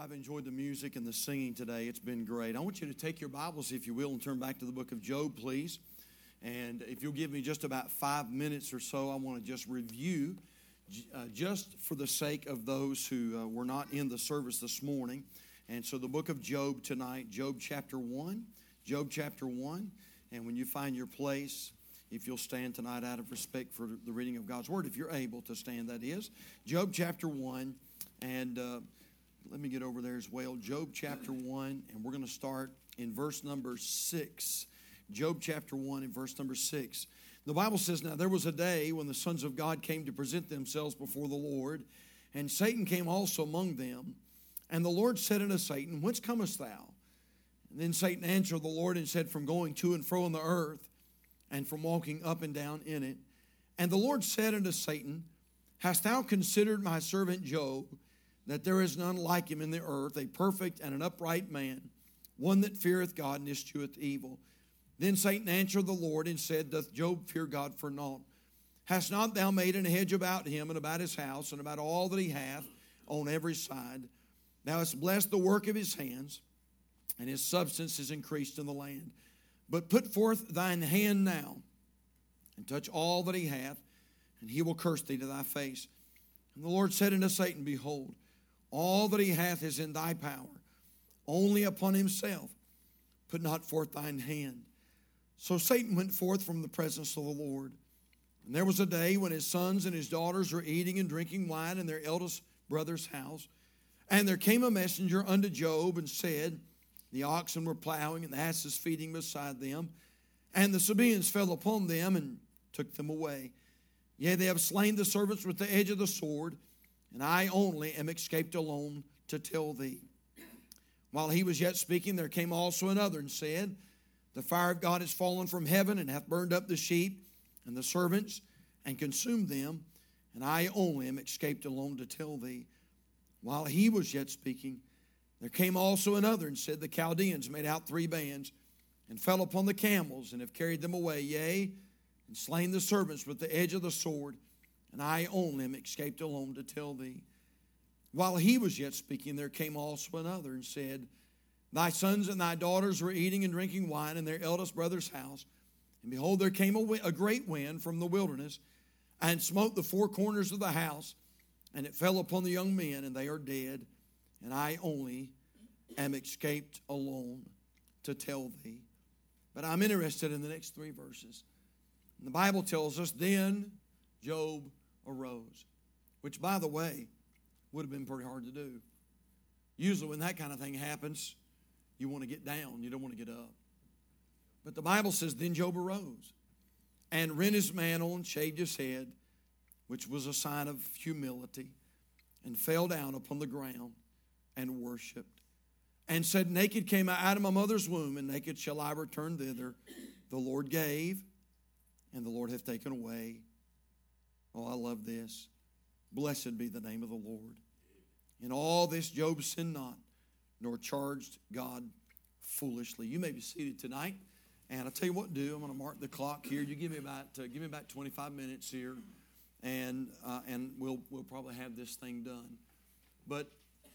I've enjoyed the music and the singing today. It's been great. I want you to take your Bibles, if you will, and turn back to the book of Job, please. And if you'll give me just about five minutes or so, I want to just review, uh, just for the sake of those who uh, were not in the service this morning. And so, the book of Job tonight, Job chapter 1, Job chapter 1. And when you find your place, if you'll stand tonight out of respect for the reading of God's word, if you're able to stand, that is. Job chapter 1. And. Uh, let me get over there as well. Job chapter 1, and we're going to start in verse number 6. Job chapter 1 and verse number 6. The Bible says, Now there was a day when the sons of God came to present themselves before the Lord, and Satan came also among them. And the Lord said unto Satan, Whence comest thou? And then Satan answered the Lord and said, From going to and fro in the earth, and from walking up and down in it. And the Lord said unto Satan, Hast thou considered my servant Job? That there is none like him in the earth, a perfect and an upright man, one that feareth God and escheweth evil. Then Satan answered the Lord and said, Doth Job fear God for naught? Hast not thou made an hedge about him and about his house and about all that he hath on every side? Thou hast blessed the work of his hands, and his substance is increased in the land. But put forth thine hand now, and touch all that he hath, and he will curse thee to thy face. And the Lord said unto Satan, Behold, all that he hath is in thy power. Only upon himself put not forth thine hand. So Satan went forth from the presence of the Lord. And there was a day when his sons and his daughters were eating and drinking wine in their eldest brother's house. And there came a messenger unto Job and said, The oxen were plowing and the asses feeding beside them. And the Sabaeans fell upon them and took them away. Yea, they have slain the servants with the edge of the sword and I only am escaped alone to tell thee. While he was yet speaking, there came also another and said, The fire of God is fallen from heaven and hath burned up the sheep and the servants and consumed them, and I only am escaped alone to tell thee. While he was yet speaking, there came also another and said, The Chaldeans made out three bands and fell upon the camels and have carried them away, yea, and slain the servants with the edge of the sword and I only am escaped alone to tell thee. While he was yet speaking, there came also another and said, Thy sons and thy daughters were eating and drinking wine in their eldest brother's house. And behold, there came a, a great wind from the wilderness and smote the four corners of the house, and it fell upon the young men, and they are dead. And I only am escaped alone to tell thee. But I'm interested in the next three verses. And the Bible tells us, Then Job arose, which, by the way, would have been pretty hard to do. Usually, when that kind of thing happens, you want to get down, you don't want to get up. But the Bible says, Then Job arose and rent his mantle and shaved his head, which was a sign of humility, and fell down upon the ground and worshiped. And said, Naked came I out of my mother's womb, and naked shall I return thither. The Lord gave, and the Lord hath taken away. Oh, I love this. Blessed be the name of the Lord. In all this, Job sinned not, nor charged God foolishly. You may be seated tonight, and I'll tell you what do. I'm going to mark the clock here. You give me about uh, give me about 25 minutes here, and uh, and we'll we'll probably have this thing done. But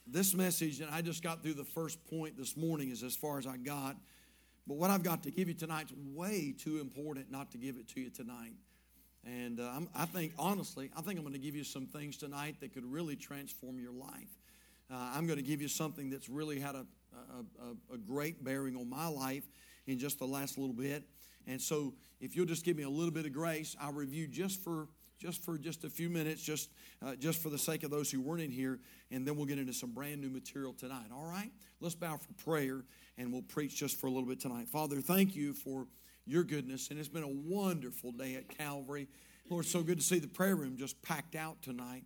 this message, and I just got through the first point this morning, is as far as I got. But what I've got to give you tonight is way too important not to give it to you tonight. And uh, i think, honestly, I think I'm going to give you some things tonight that could really transform your life. Uh, I'm going to give you something that's really had a, a, a, great bearing on my life in just the last little bit. And so, if you'll just give me a little bit of grace, I'll review just for just for just a few minutes, just uh, just for the sake of those who weren't in here, and then we'll get into some brand new material tonight. All right, let's bow for prayer, and we'll preach just for a little bit tonight. Father, thank you for your goodness. And it's been a wonderful day at Calvary. Lord, so good to see the prayer room just packed out tonight.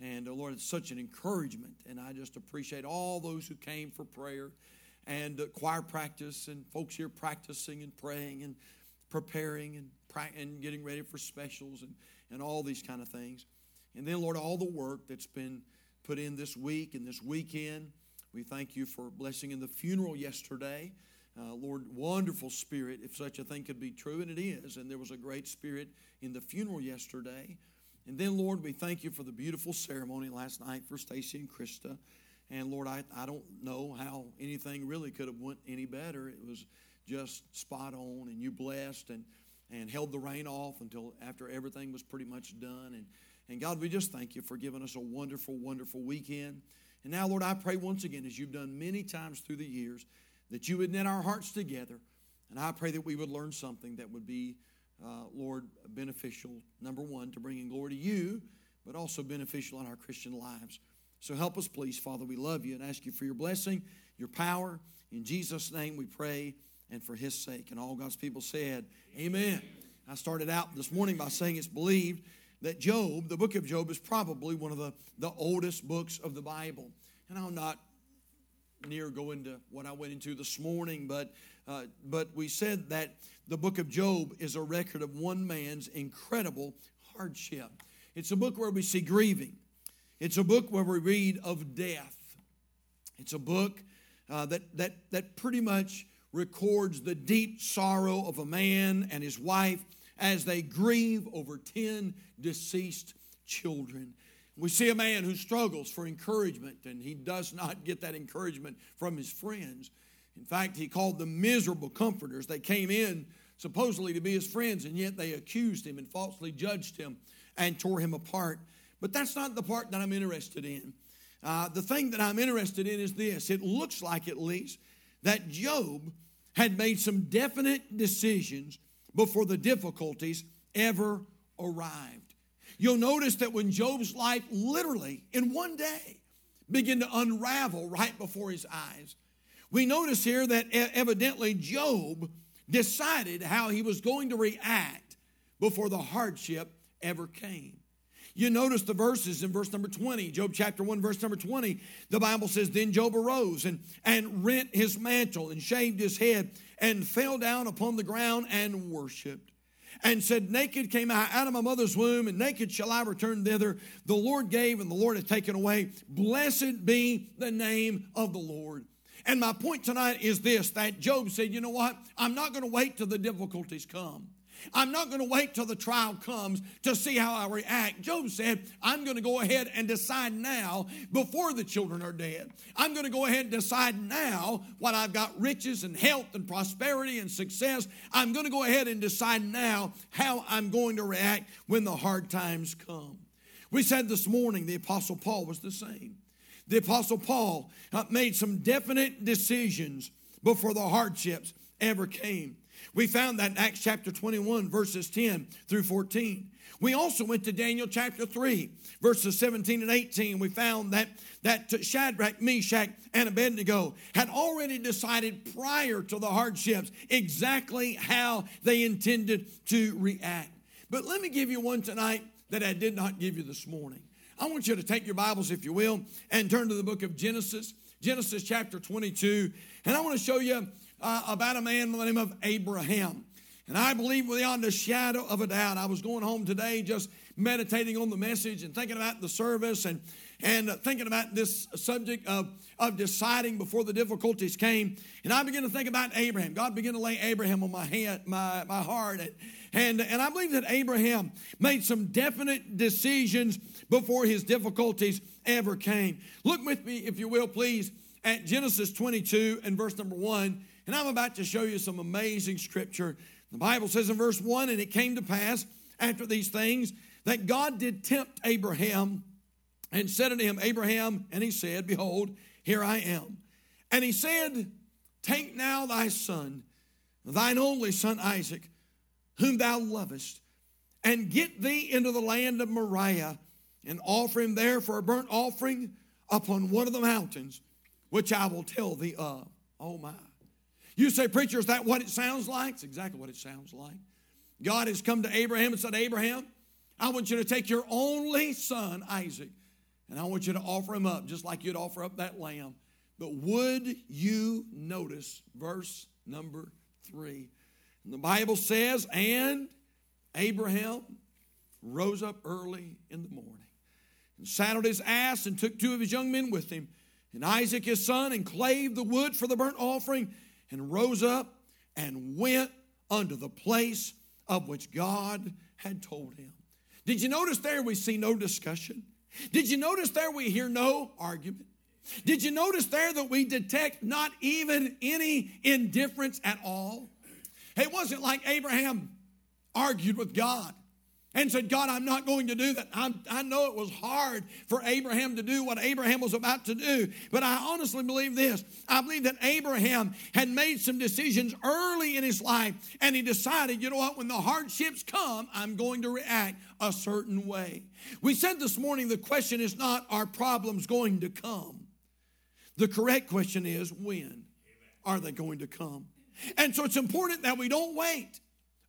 And uh, Lord, it's such an encouragement. And I just appreciate all those who came for prayer and uh, choir practice and folks here practicing and praying and preparing and, pra- and getting ready for specials and, and all these kind of things. And then, Lord, all the work that's been put in this week and this weekend. We thank you for blessing in the funeral yesterday. Uh, Lord, wonderful spirit, if such a thing could be true, and it is. And there was a great spirit in the funeral yesterday. And then, Lord, we thank you for the beautiful ceremony last night for Stacy and Krista. And Lord, I, I don't know how anything really could have went any better. It was just spot on, and you blessed and, and held the rain off until after everything was pretty much done. And, and God, we just thank you for giving us a wonderful, wonderful weekend. And now, Lord, I pray once again, as you've done many times through the years, that you would knit our hearts together. And I pray that we would learn something that would be, uh, Lord, beneficial, number one, to bringing glory to you, but also beneficial in our Christian lives. So help us, please, Father. We love you and ask you for your blessing, your power. In Jesus' name we pray and for his sake. And all God's people said, Amen. Amen. I started out this morning by saying it's believed that Job, the book of Job, is probably one of the, the oldest books of the Bible. And I'm not near going to what I went into this morning, but, uh, but we said that the book of Job is a record of one man's incredible hardship. It's a book where we see grieving, it's a book where we read of death. It's a book uh, that, that, that pretty much records the deep sorrow of a man and his wife as they grieve over 10 deceased children. We see a man who struggles for encouragement, and he does not get that encouragement from his friends. In fact, he called them miserable comforters. They came in supposedly to be his friends, and yet they accused him and falsely judged him and tore him apart. But that's not the part that I'm interested in. Uh, the thing that I'm interested in is this it looks like, at least, that Job had made some definite decisions before the difficulties ever arrived. You'll notice that when Job's life literally in one day began to unravel right before his eyes, we notice here that evidently Job decided how he was going to react before the hardship ever came. You notice the verses in verse number 20, Job chapter 1, verse number 20. The Bible says, Then Job arose and, and rent his mantle and shaved his head and fell down upon the ground and worshiped and said, Naked came I out of my mother's womb, and naked shall I return thither. The Lord gave, and the Lord hath taken away. Blessed be the name of the Lord. And my point tonight is this that Job said, You know what? I'm not going to wait till the difficulties come. I'm not going to wait till the trial comes to see how I react. Job said, I'm going to go ahead and decide now before the children are dead. I'm going to go ahead and decide now what I've got riches and health and prosperity and success. I'm going to go ahead and decide now how I'm going to react when the hard times come. We said this morning the Apostle Paul was the same. The Apostle Paul uh, made some definite decisions before the hardships ever came. We found that in Acts chapter 21, verses 10 through 14. We also went to Daniel chapter 3, verses 17 and 18. We found that, that Shadrach, Meshach, and Abednego had already decided prior to the hardships exactly how they intended to react. But let me give you one tonight that I did not give you this morning. I want you to take your Bibles, if you will, and turn to the book of Genesis, Genesis chapter 22. And I want to show you uh, about a man by the name of Abraham. And I believe beyond a shadow of a doubt, I was going home today just meditating on the message and thinking about the service and, and thinking about this subject of, of deciding before the difficulties came. And I began to think about Abraham. God began to lay Abraham on my, hand, my, my heart. And, and, and I believe that Abraham made some definite decisions before his difficulties ever came. Look with me, if you will, please, at Genesis 22 and verse number 1. And I'm about to show you some amazing scripture. The Bible says in verse 1 And it came to pass after these things that God did tempt Abraham and said unto him, Abraham, and he said, Behold, here I am. And he said, Take now thy son, thine only son Isaac, whom thou lovest, and get thee into the land of Moriah, and offer him there for a burnt offering upon one of the mountains, which I will tell thee of. Oh my. You say, Preacher, is that what it sounds like? It's exactly what it sounds like. God has come to Abraham and said, Abraham, I want you to take your only son, Isaac, and I want you to offer him up just like you'd offer up that lamb. But would you notice verse number three? And the Bible says, And Abraham rose up early in the morning and saddled his ass and took two of his young men with him, and Isaac his son, and clave the wood for the burnt offering and rose up and went unto the place of which God had told him. Did you notice there we see no discussion? Did you notice there we hear no argument? Did you notice there that we detect not even any indifference at all? It wasn't like Abraham argued with God and said, God, I'm not going to do that. I'm, i know it was hard for Abraham to do what Abraham was about to do, but I honestly believe this. I believe that Abraham had made some decisions early in his life, and he decided, you know what, when the hardships come, I'm going to react a certain way. We said this morning the question is not, are problems going to come? The correct question is, when are they going to come? And so it's important that we don't wait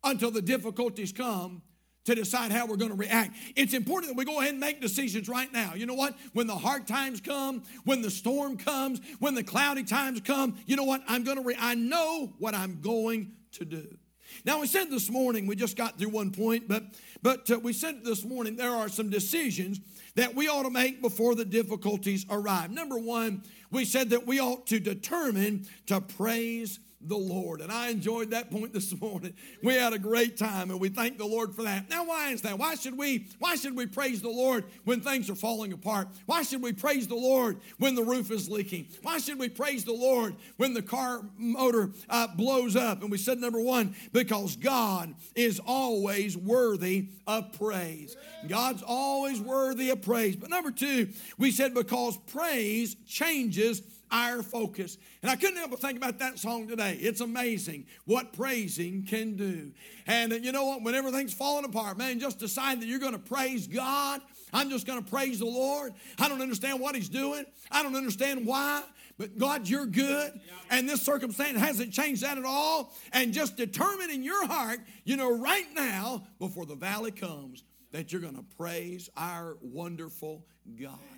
until the difficulties come to decide how we're going to react. It's important that we go ahead and make decisions right now. You know what? When the hard times come, when the storm comes, when the cloudy times come, you know what? I'm going to re- I know what I'm going to do. Now we said this morning, we just got through one point, but but uh, we said this morning there are some decisions that we ought to make before the difficulties arrive. Number 1, we said that we ought to determine to praise the Lord. And I enjoyed that point this morning. We had a great time and we thank the Lord for that. Now why is that? Why should we why should we praise the Lord when things are falling apart? Why should we praise the Lord when the roof is leaking? Why should we praise the Lord when the car motor uh, blows up? And we said number 1 because God is always worthy of praise. God's always worthy of praise. But number 2, we said because praise changes our focus. And I couldn't help but think about that song today. It's amazing what praising can do. And uh, you know what? When everything's falling apart, man, just decide that you're going to praise God. I'm just going to praise the Lord. I don't understand what He's doing, I don't understand why. But God, you're good. And this circumstance hasn't changed that at all. And just determine in your heart, you know, right now, before the valley comes, that you're going to praise our wonderful God.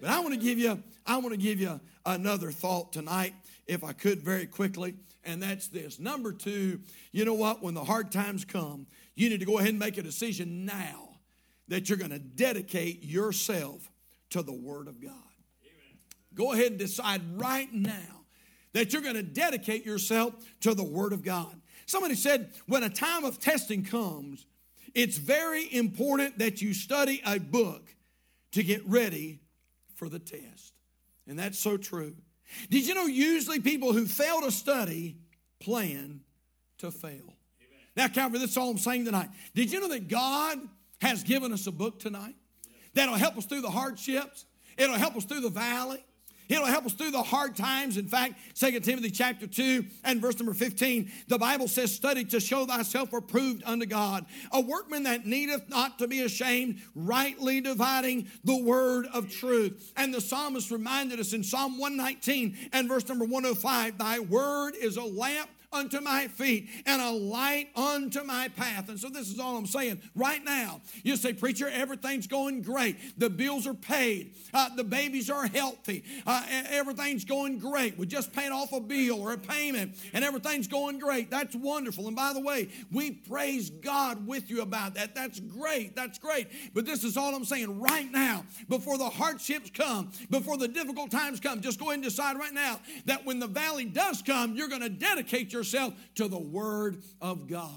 But I want to give you, I want to give you another thought tonight, if I could, very quickly, and that's this. Number two, you know what? When the hard times come, you need to go ahead and make a decision now that you're going to dedicate yourself to the Word of God. Amen. Go ahead and decide right now that you're going to dedicate yourself to the Word of God. Somebody said, when a time of testing comes, it's very important that you study a book to get ready for the test. And that's so true. Did you know usually people who fail to study plan to fail? Amen. Now, Calvary, that's all I'm saying tonight. Did you know that God has given us a book tonight that'll help us through the hardships? It'll help us through the valley. It'll help us through the hard times. In fact, 2 Timothy chapter 2 and verse number 15, the Bible says, Study to show thyself approved unto God, a workman that needeth not to be ashamed, rightly dividing the word of truth. And the psalmist reminded us in Psalm 119 and verse number 105, Thy word is a lamp unto my feet and a light unto my path. And so this is all I'm saying right now. You say, Preacher, everything's going great. The bills are paid. Uh, the babies are healthy. Uh, everything's going great. We just paid off a bill or a payment and everything's going great. That's wonderful. And by the way, we praise God with you about that. That's great. That's great. But this is all I'm saying right now. Before the hardships come, before the difficult times come, just go ahead and decide right now that when the valley does come, you're going to dedicate your yourself to the Word of God.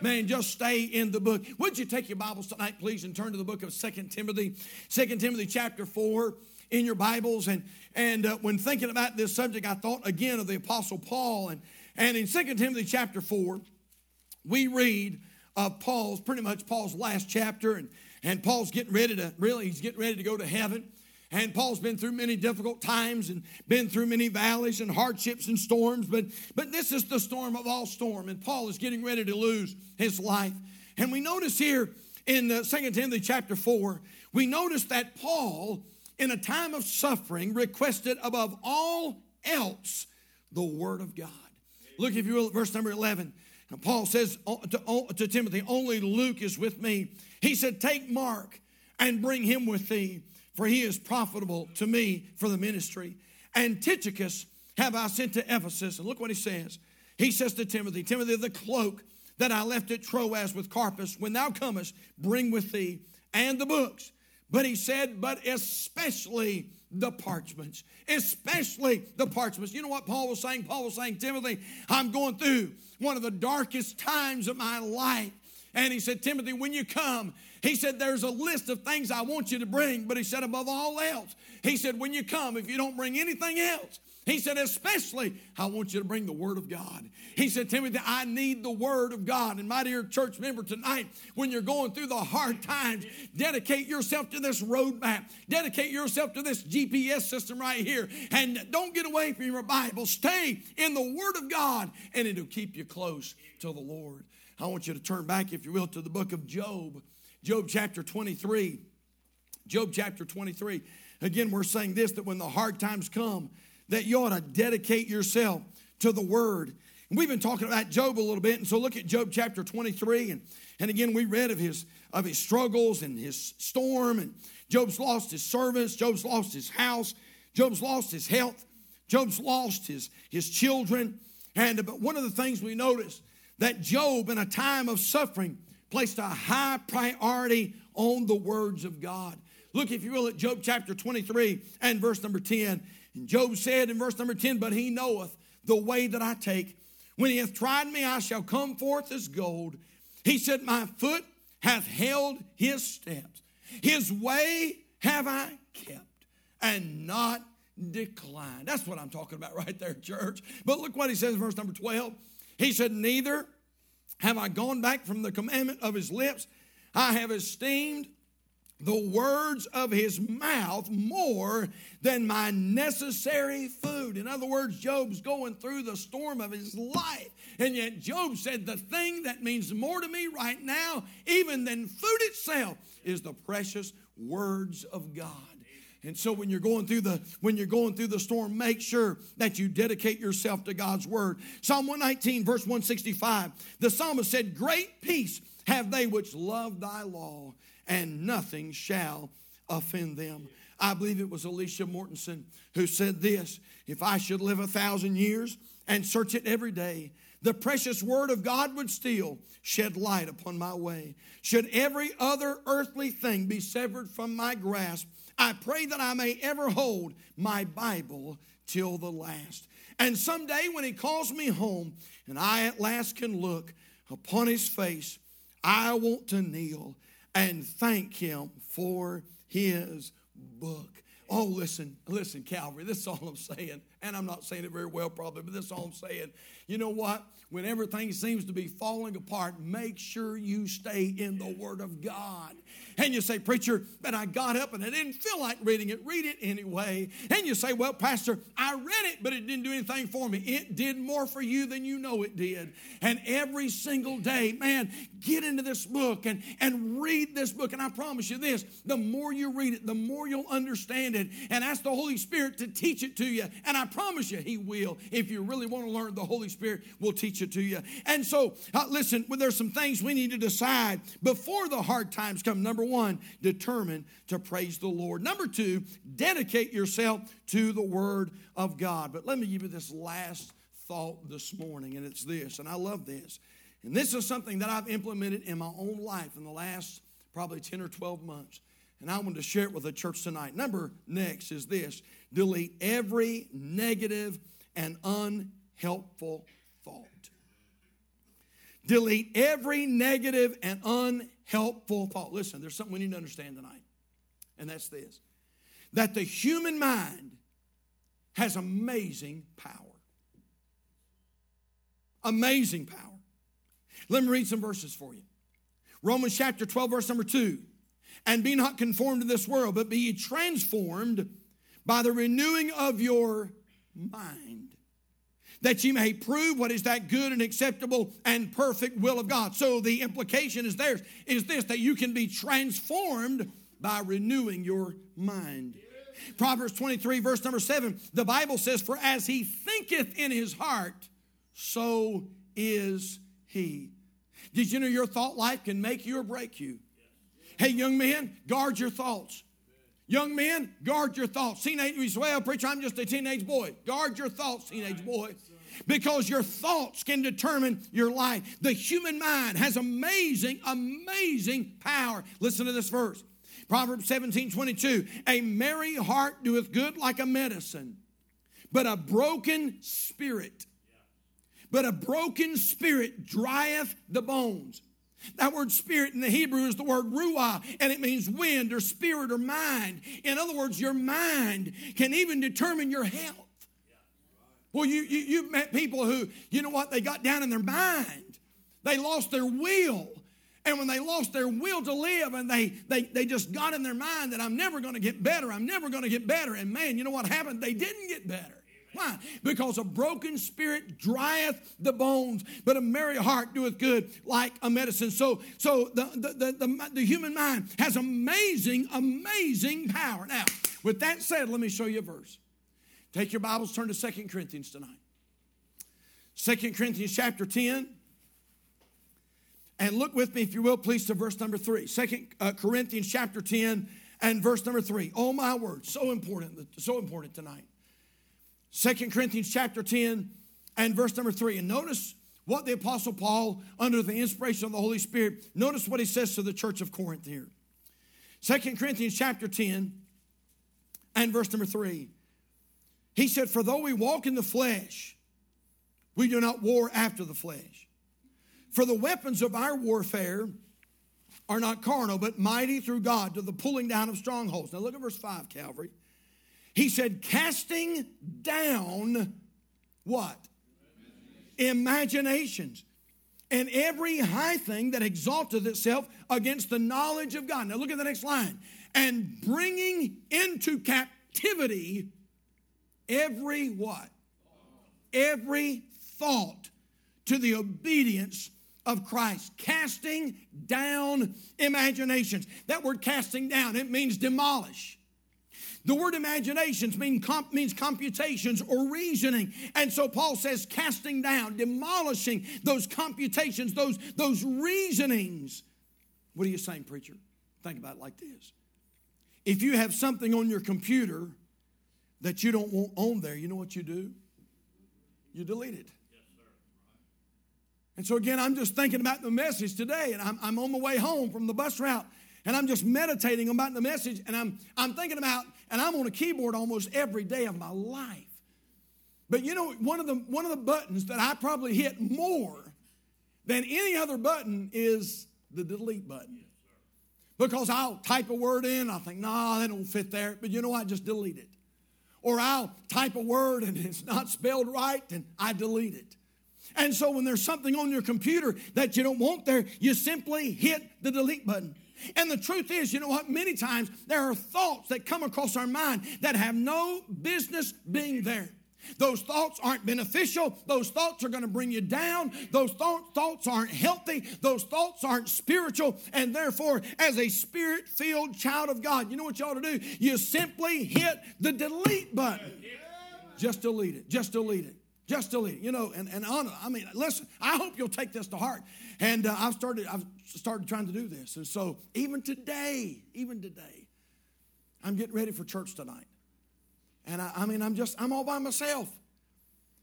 Man, just stay in the book. Would you take your Bibles tonight, please, and turn to the book of Second Timothy, Second Timothy chapter 4 in your Bibles. And, and uh, when thinking about this subject, I thought again of the Apostle Paul. And, and in Second Timothy chapter 4, we read of Paul's, pretty much Paul's last chapter. And, and Paul's getting ready to, really, he's getting ready to go to heaven. And Paul's been through many difficult times and been through many valleys and hardships and storms, but, but this is the storm of all storm. And Paul is getting ready to lose his life. And we notice here in uh, 2 Timothy chapter 4, we notice that Paul, in a time of suffering, requested above all else the word of God. Look, if you will, verse number 11. Paul says to, to Timothy, Only Luke is with me. He said, Take Mark and bring him with thee for he is profitable to me for the ministry. And Tychicus have I sent to Ephesus. And look what he says. He says to Timothy, Timothy, the cloak that I left at Troas with Carpus, when thou comest, bring with thee and the books. But he said, but especially the parchments, especially the parchments. You know what Paul was saying? Paul was saying, Timothy, I'm going through one of the darkest times of my life. And he said, Timothy, when you come, he said, there's a list of things I want you to bring. But he said, above all else, he said, when you come, if you don't bring anything else, he said, especially, I want you to bring the Word of God. He said, Timothy, I need the Word of God. And my dear church member, tonight, when you're going through the hard times, dedicate yourself to this roadmap. Dedicate yourself to this GPS system right here. And don't get away from your Bible. Stay in the Word of God, and it'll keep you close to the Lord. I want you to turn back, if you will, to the book of Job. Job chapter 23. Job chapter 23. Again, we're saying this that when the hard times come, that you ought to dedicate yourself to the word. And we've been talking about Job a little bit, and so look at Job chapter 23. And, and again, we read of his of his struggles and his storm, and Job's lost his servants, Job's lost his house, Job's lost his health, Job's lost his, his children. And but one of the things we notice that Job, in a time of suffering, placed a high priority on the words of God. Look, if you will, at Job chapter 23 and verse number 10. And Job said in verse number 10, But he knoweth the way that I take. When he hath tried me, I shall come forth as gold. He said, My foot hath held his steps. His way have I kept, and not declined. That's what I'm talking about right there, church. But look what he says in verse number 12. He said, Neither have I gone back from the commandment of his lips. I have esteemed the words of his mouth more than my necessary food. In other words, Job's going through the storm of his life. And yet, Job said, The thing that means more to me right now, even than food itself, is the precious words of God. And so when you're going through the when you're going through the storm, make sure that you dedicate yourself to God's word. Psalm 119 verse 165. The psalmist said, "Great peace have they which love thy law, and nothing shall offend them. I believe it was Alicia Mortensen who said this If I should live a thousand years and search it every day, the precious word of God would still shed light upon my way. Should every other earthly thing be severed from my grasp, I pray that I may ever hold my Bible till the last. And someday when he calls me home and I at last can look upon his face, I want to kneel and thank Him for His book. Oh, listen, listen, Calvary, this is all I'm saying. And I'm not saying it very well, probably, but this is all I'm saying. You know what? When everything seems to be falling apart, make sure you stay in the Word of God. And you say, Preacher, but I got up and I didn't feel like reading it. Read it anyway. And you say, Well, Pastor, I read it, but it didn't do anything for me. It did more for you than you know it did. And every single day, man, get into this book and, and read this book. And I promise you this the more you read it, the more you'll understand it. And ask the Holy Spirit to teach it to you. And I promise you, He will. If you really want to learn, the Holy Spirit will teach it to you. And so, uh, listen, well, there's some things we need to decide before the hard times come. Number one, determine to praise the Lord. Number two, dedicate yourself to the Word of God. But let me give you this last thought this morning, and it's this, and I love this. And this is something that I've implemented in my own life in the last probably 10 or 12 months. And I want to share it with the church tonight. Number next is this delete every negative and unhelpful. Delete every negative and unhelpful thought. Listen, there's something we need to understand tonight, and that's this that the human mind has amazing power. Amazing power. Let me read some verses for you. Romans chapter 12, verse number 2. And be not conformed to this world, but be ye transformed by the renewing of your mind, that ye may prove what is that good and acceptable and perfect will of God. So the implication is there is this that you can be transformed by renewing your mind. Proverbs 23, verse number 7, the Bible says, For as he thinketh in his heart, so is he. Did you know your thought life can make you or break you? Hey, young man, guard your thoughts. Young men, guard your thoughts. Teenage, well, preacher, I'm just a teenage boy. Guard your thoughts, teenage boy. Because your thoughts can determine your life. The human mind has amazing, amazing power. Listen to this verse. Proverbs 17, 22. A merry heart doeth good like a medicine, but a broken spirit, but a broken spirit drieth the bones. That word spirit in the Hebrew is the word ruah, and it means wind or spirit or mind. In other words, your mind can even determine your health. Well, you, you, you've met people who, you know what, they got down in their mind. They lost their will. And when they lost their will to live and they, they, they just got in their mind that I'm never going to get better, I'm never going to get better. And man, you know what happened? They didn't get better. Why? Because a broken spirit drieth the bones, but a merry heart doeth good like a medicine. So, so the, the, the, the, the human mind has amazing, amazing power. Now, with that said, let me show you a verse. Take your Bibles, turn to Second Corinthians tonight. Second Corinthians chapter 10. And look with me, if you will, please, to verse number 3. Second uh, Corinthians chapter 10 and verse number 3. Oh, my word, so important, so important tonight. Second Corinthians chapter 10 and verse number 3. And notice what the Apostle Paul, under the inspiration of the Holy Spirit, notice what he says to the church of Corinth here. Second Corinthians chapter 10 and verse number 3. He said, For though we walk in the flesh, we do not war after the flesh. For the weapons of our warfare are not carnal, but mighty through God to the pulling down of strongholds. Now look at verse 5, Calvary. He said, casting down what? Imaginations. And every high thing that exalteth itself against the knowledge of God. Now look at the next line. And bringing into captivity every what? Every thought to the obedience of Christ. Casting down imaginations. That word casting down, it means demolish. The word imaginations mean comp, means computations or reasoning. And so Paul says casting down, demolishing those computations, those, those reasonings. What are you saying, preacher? Think about it like this. If you have something on your computer that you don't want on there, you know what you do? You delete it. And so, again, I'm just thinking about the message today, and I'm, I'm on the way home from the bus route, and I'm just meditating about the message, and I'm, I'm thinking about, and I'm on a keyboard almost every day of my life. But you know, one of the, one of the buttons that I probably hit more than any other button is the delete button. Because I'll type a word in, I'll think, nah, that don't fit there. But you know, I just delete it. Or I'll type a word and it's not spelled right, and I delete it. And so when there's something on your computer that you don't want there, you simply hit the delete button. And the truth is, you know what? Many times there are thoughts that come across our mind that have no business being there. Those thoughts aren't beneficial. Those thoughts are going to bring you down. Those th- thoughts aren't healthy. Those thoughts aren't spiritual. And therefore, as a spirit filled child of God, you know what you ought to do? You simply hit the delete button. Just delete it. Just delete it. Just delete it. You know, and, and on, I mean, listen, I hope you'll take this to heart. And uh, I've started, I've started trying to do this. And so even today, even today, I'm getting ready for church tonight. And I, I mean, I'm just, I'm all by myself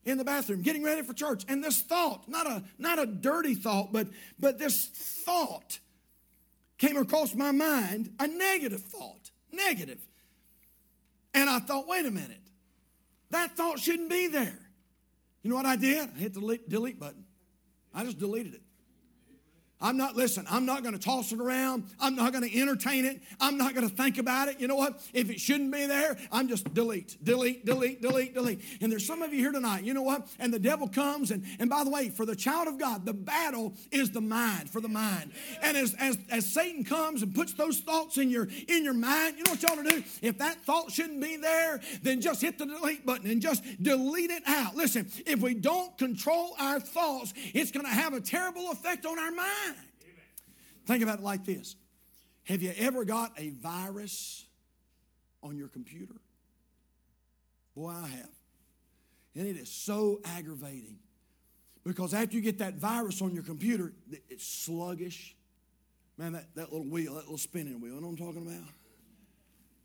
in the bathroom getting ready for church. And this thought, not a, not a dirty thought, but, but this thought came across my mind, a negative thought, negative. And I thought, wait a minute, that thought shouldn't be there. You know what I did? I hit the delete, button. I just deleted it. I'm not, listen, I'm not going to toss it around. I'm not going to entertain it. I'm not going to think about it. You know what? If it shouldn't be there, I'm just delete, delete, delete, delete, delete. And there's some of you here tonight, you know what? And the devil comes, and, and by the way, for the child of God, the battle is the mind, for the mind. And as, as, as Satan comes and puts those thoughts in your, in your mind, you know what ought to do? If that thought shouldn't be there, then just hit the delete button and just delete it out. Listen, if we don't control our thoughts, it's going to have a terrible effect on our mind. Think about it like this Have you ever got a virus on your computer? Boy, I have. And it is so aggravating because after you get that virus on your computer, it's sluggish. Man, that, that little wheel, that little spinning wheel, you know what I'm talking about?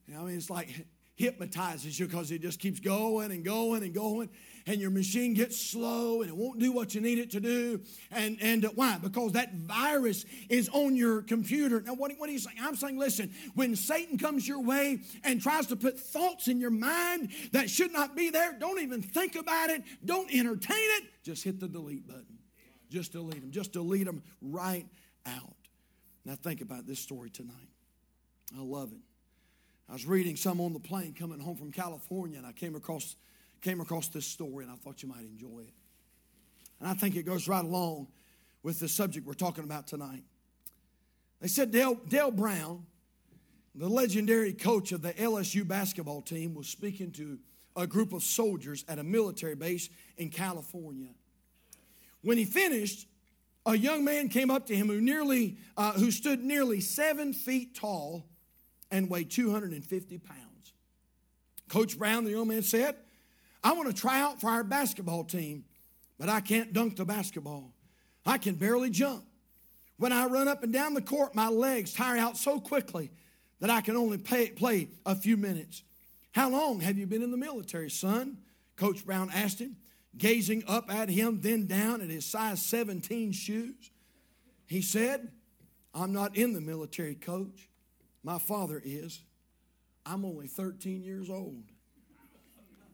You know, I mean, it's like hypnotizes you because it just keeps going and going and going and your machine gets slow and it won't do what you need it to do. And, and uh, why? Because that virus is on your computer. Now, what, what are you saying? I'm saying, listen, when Satan comes your way and tries to put thoughts in your mind that should not be there, don't even think about it, don't entertain it, just hit the delete button. Just delete them. Just delete them right out. Now, think about this story tonight. I love it. I was reading some on the plane coming home from California, and I came across, came across this story, and I thought you might enjoy it. And I think it goes right along with the subject we're talking about tonight. They said Dale, Dale Brown, the legendary coach of the LSU basketball team, was speaking to a group of soldiers at a military base in California. When he finished, a young man came up to him who nearly, uh, who stood nearly seven feet tall and weighed 250 pounds. Coach Brown, the young man said, I want to try out for our basketball team, but I can't dunk the basketball. I can barely jump. When I run up and down the court, my legs tire out so quickly that I can only pay, play a few minutes. How long have you been in the military, son? Coach Brown asked him, gazing up at him, then down at his size 17 shoes. He said, I'm not in the military, coach. My father is. I'm only 13 years old.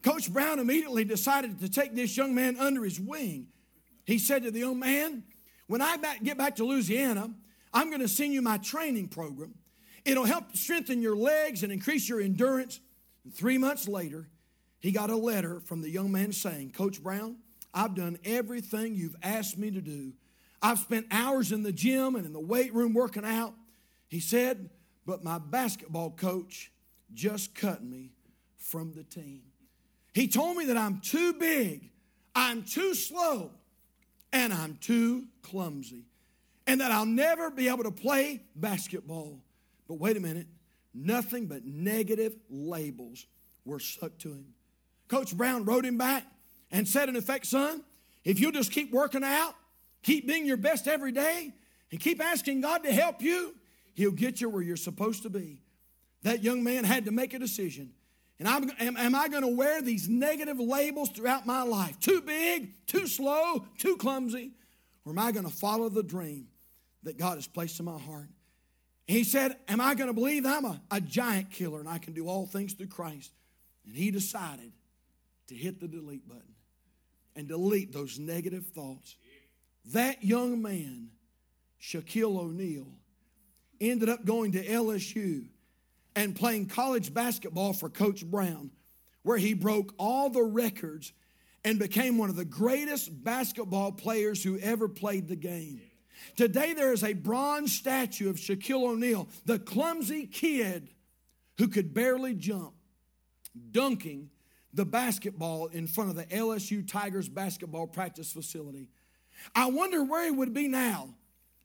Coach Brown immediately decided to take this young man under his wing. He said to the young man, When I get back to Louisiana, I'm going to send you my training program. It'll help strengthen your legs and increase your endurance. And three months later, he got a letter from the young man saying, Coach Brown, I've done everything you've asked me to do. I've spent hours in the gym and in the weight room working out. He said, but my basketball coach just cut me from the team. He told me that I'm too big, I'm too slow, and I'm too clumsy, and that I'll never be able to play basketball. But wait a minute, nothing but negative labels were stuck to him. Coach Brown wrote him back and said, in effect, son, if you'll just keep working out, keep being your best every day, and keep asking God to help you, He'll get you where you're supposed to be. That young man had to make a decision. And I'm, am, am I going to wear these negative labels throughout my life? Too big, too slow, too clumsy? Or am I going to follow the dream that God has placed in my heart? He said, Am I going to believe I'm a, a giant killer and I can do all things through Christ? And he decided to hit the delete button and delete those negative thoughts. That young man, Shaquille O'Neal, ended up going to LSU and playing college basketball for Coach Brown, where he broke all the records and became one of the greatest basketball players who ever played the game. Today, there is a bronze statue of Shaquille O'Neal, the clumsy kid who could barely jump, dunking the basketball in front of the LSU Tigers basketball practice facility. I wonder where he would be now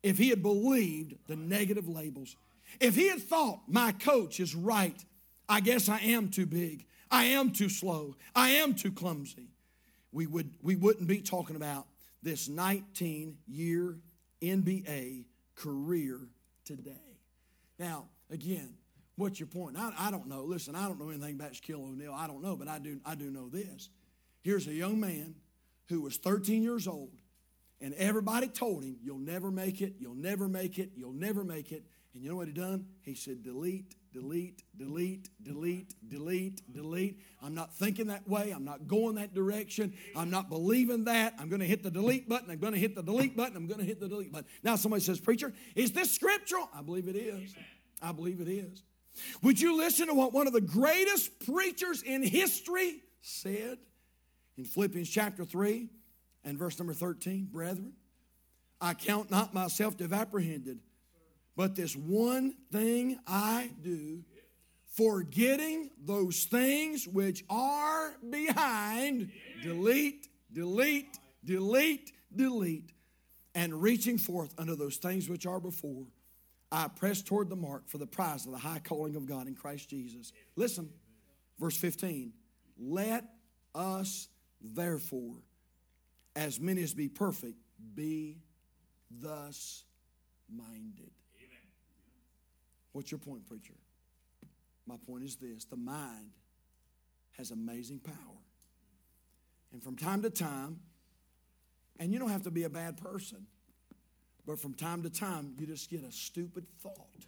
if he had believed the negative labels. If he had thought, my coach is right, I guess I am too big, I am too slow, I am too clumsy, we, would, we wouldn't be talking about this 19 year NBA career today. Now, again, what's your point? I, I don't know. Listen, I don't know anything about Shaquille O'Neal. I don't know, but I do, I do know this. Here's a young man who was 13 years old and everybody told him, You'll never make it, you'll never make it, you'll never make it. And you know what he done? He said, Delete, delete, delete, delete, delete, delete. I'm not thinking that way. I'm not going that direction. I'm not believing that. I'm going to hit the delete button. I'm going to hit the delete button. I'm going to hit the delete button. Now somebody says, Preacher, is this scriptural? I believe it is. I believe it is. Would you listen to what one of the greatest preachers in history said in Philippians chapter 3? And verse number 13, brethren, I count not myself to have apprehended, but this one thing I do, forgetting those things which are behind, delete, delete, delete, delete, and reaching forth unto those things which are before, I press toward the mark for the prize of the high calling of God in Christ Jesus. Listen, verse 15. Let us therefore as many as be perfect, be thus minded. Amen. What's your point, preacher? My point is this the mind has amazing power. And from time to time, and you don't have to be a bad person, but from time to time, you just get a stupid thought.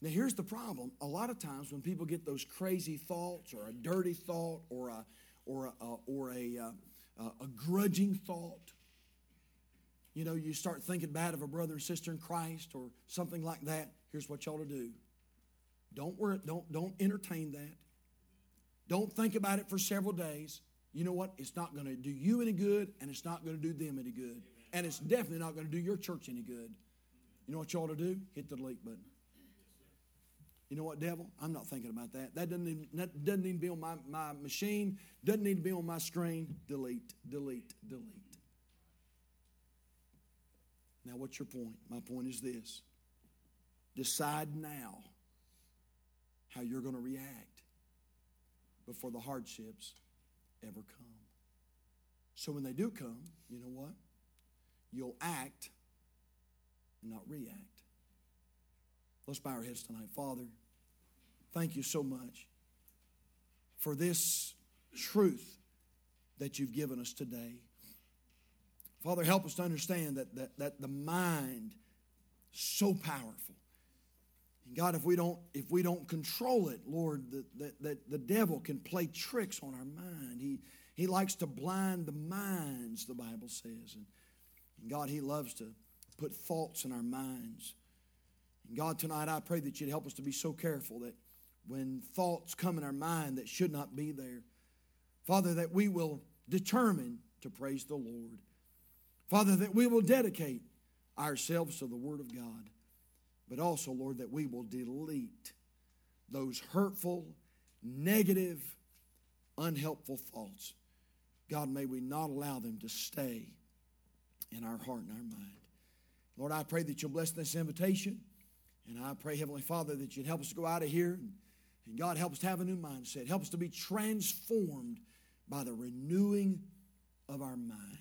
Now, here's the problem. A lot of times, when people get those crazy thoughts, or a dirty thought, or a, or a, or a, uh, uh, a grudging thought. you know, you start thinking bad of a brother or sister in Christ or something like that, here's what y'all to do. Don't worry, don't, don't entertain that. Don't think about it for several days. You know what? It's not going to do you any good, and it's not going to do them any good. And it's definitely not going to do your church any good. You know what ought to do? Hit the delete button. You know what, devil? I'm not thinking about that. That doesn't even, that doesn't need to be on my, my machine, doesn't need to be on my screen. Delete, delete, delete. Now, what's your point? My point is this decide now how you're going to react before the hardships ever come. So when they do come, you know what? You'll act, and not react. Let's bow our heads tonight. Father, thank you so much for this truth that you've given us today. Father, help us to understand that, that, that the mind so powerful. And God, if we don't if we don't control it, Lord, that, that, the devil can play tricks on our mind. He he likes to blind the minds, the Bible says. And, and God, He loves to put thoughts in our minds. And God, tonight I pray that you'd help us to be so careful that when thoughts come in our mind that should not be there, Father, that we will determine to praise the Lord. Father, that we will dedicate ourselves to the Word of God, but also, Lord, that we will delete those hurtful, negative, unhelpful thoughts. God, may we not allow them to stay in our heart and our mind. Lord, I pray that you'll bless this invitation. And I pray, Heavenly Father, that you'd help us to go out of here. And, and God, help us to have a new mindset. Help us to be transformed by the renewing of our mind.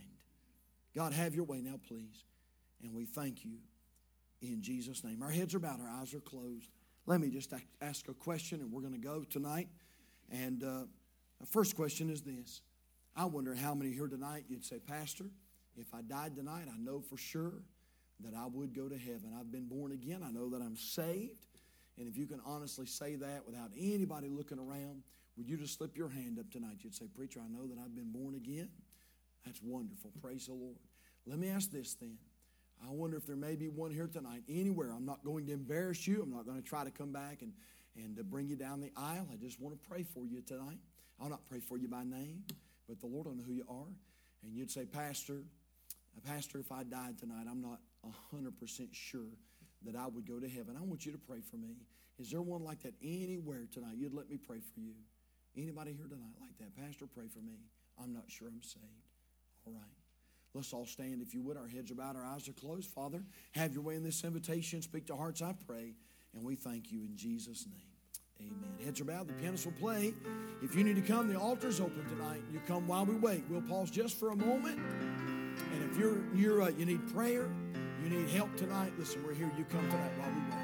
God, have your way now, please. And we thank you in Jesus' name. Our heads are bowed, our eyes are closed. Let me just ask a question, and we're going to go tonight. And uh, the first question is this I wonder how many here tonight you'd say, Pastor, if I died tonight, I know for sure that I would go to heaven. I've been born again. I know that I'm saved. And if you can honestly say that without anybody looking around, would you just slip your hand up tonight? You'd say, Preacher, I know that I've been born again. That's wonderful. Praise the Lord. Let me ask this then. I wonder if there may be one here tonight, anywhere. I'm not going to embarrass you. I'm not going to try to come back and, and to bring you down the aisle. I just want to pray for you tonight. I'll not pray for you by name, but the Lord will know who you are. And you'd say, Pastor, uh, Pastor, if I died tonight, I'm not 100% sure that I would go to heaven. I want you to pray for me. Is there one like that anywhere tonight? You'd let me pray for you. Anybody here tonight like that? Pastor, pray for me. I'm not sure I'm saved. All right. Let's all stand, if you would. Our heads are bowed, our eyes are closed. Father, have your way in this invitation. Speak to hearts, I pray. And we thank you in Jesus' name. Amen. Heads are bowed. The pianist will play. If you need to come, the altar's open tonight. You come while we wait. We'll pause just for a moment. And if you're, you're uh, you need prayer, you need help tonight, listen, we're here. You come tonight while we wait.